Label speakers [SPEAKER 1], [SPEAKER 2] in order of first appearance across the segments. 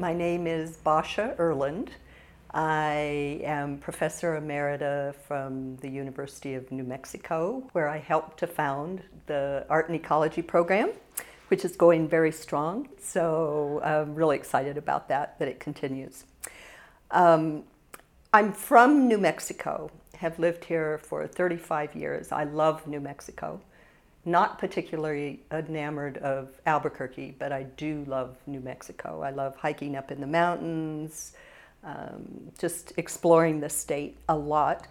[SPEAKER 1] My name is Basia Irland. I am Professor Emerita from the University of New Mexico, where I helped to found the Art and Ecology program, which is going very strong. So I'm really excited about that, that it continues. Um, I'm from New Mexico, have lived here for 35 years. I love New Mexico. Not particularly enamored of Albuquerque, but I do love New Mexico. I love hiking up in the mountains, um, just exploring the state a lot.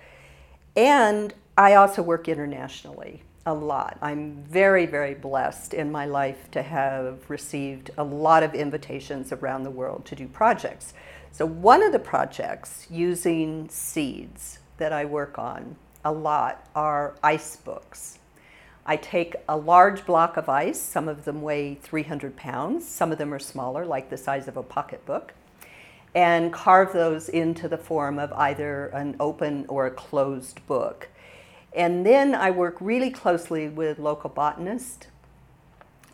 [SPEAKER 1] And I also work internationally a lot. I'm very, very blessed in my life to have received a lot of invitations around the world to do projects. So, one of the projects using seeds that I work on a lot are ice books. I take a large block of ice, some of them weigh 300 pounds, some of them are smaller, like the size of a pocketbook, and carve those into the form of either an open or a closed book. And then I work really closely with local botanists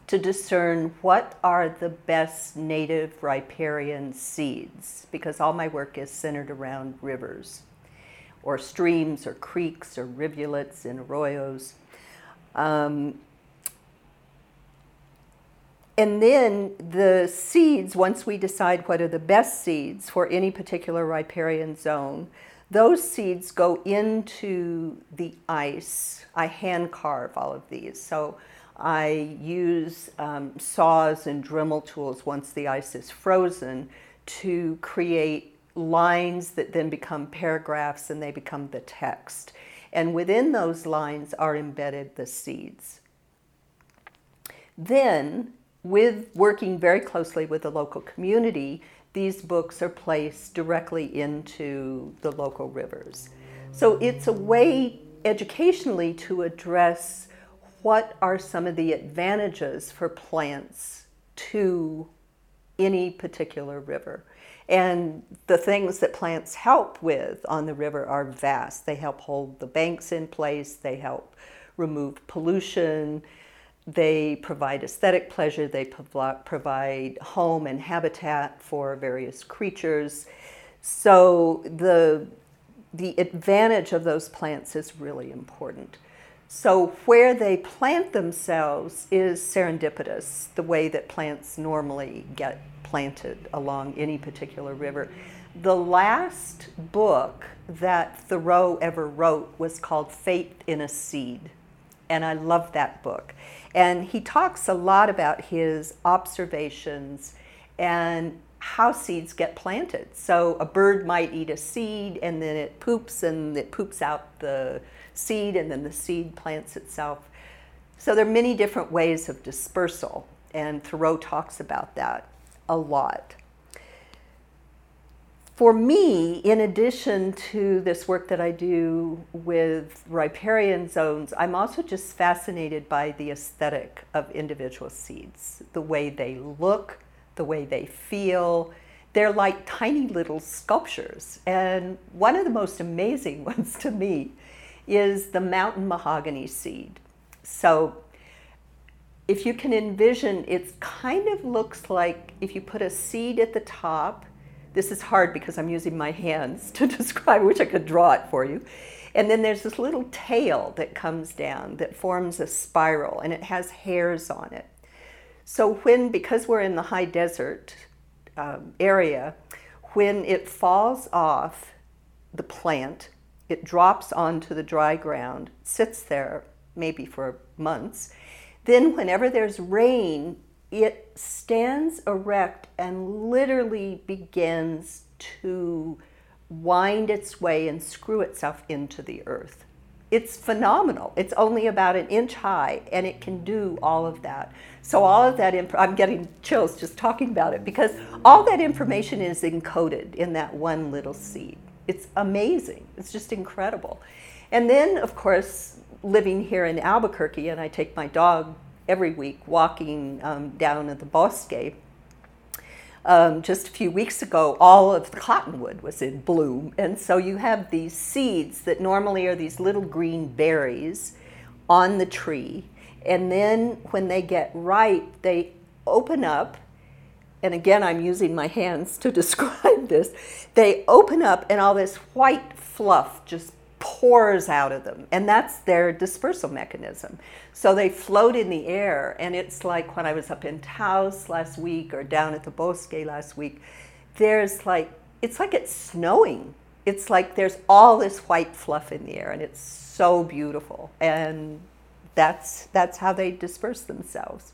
[SPEAKER 1] to discern what are the best native riparian seeds, because all my work is centered around rivers, or streams, or creeks, or rivulets and arroyos. Um, and then the seeds, once we decide what are the best seeds for any particular riparian zone, those seeds go into the ice. I hand carve all of these. So I use um, saws and Dremel tools once the ice is frozen to create lines that then become paragraphs and they become the text. And within those lines are embedded the seeds. Then, with working very closely with the local community, these books are placed directly into the local rivers. So it's a way educationally to address what are some of the advantages for plants to any particular river. And the things that plants help with on the river are vast. They help hold the banks in place, they help remove pollution, they provide aesthetic pleasure, they provide home and habitat for various creatures. So the, the advantage of those plants is really important. So, where they plant themselves is serendipitous, the way that plants normally get planted along any particular river. The last book that Thoreau ever wrote was called Faith in a Seed, and I love that book. And he talks a lot about his observations and how seeds get planted. So, a bird might eat a seed and then it poops and it poops out the seed, and then the seed plants itself. So there are many different ways of dispersal, and Thoreau talks about that a lot. For me, in addition to this work that I do with riparian zones, I'm also just fascinated by the aesthetic of individual seeds, the way they look, the way they feel. They're like tiny little sculptures. And one of the most amazing ones to me is the mountain mahogany seed. So if you can envision, it kind of looks like if you put a seed at the top. This is hard because I'm using my hands to describe, which I could draw it for you. And then there's this little tail that comes down that forms a spiral and it has hairs on it. So, when, because we're in the high desert um, area, when it falls off the plant, it drops onto the dry ground, sits there maybe for months. Then, whenever there's rain, it stands erect and literally begins to wind its way and screw itself into the earth. It's phenomenal. It's only about an inch high and it can do all of that. So, all of that, inf- I'm getting chills just talking about it because all that information is encoded in that one little seed it's amazing. It's just incredible. And then, of course, living here in Albuquerque, and I take my dog every week walking um, down at the Bosque. Um, just a few weeks ago, all of the cottonwood was in bloom. And so you have these seeds that normally are these little green berries on the tree. And then when they get ripe, they open up and again, I'm using my hands to describe this, they open up and all this white fluff just pours out of them. And that's their dispersal mechanism. So they float in the air. And it's like when I was up in Taos last week or down at the Bosque last week, there's like, it's like it's snowing. It's like there's all this white fluff in the air and it's so beautiful. And that's, that's how they disperse themselves.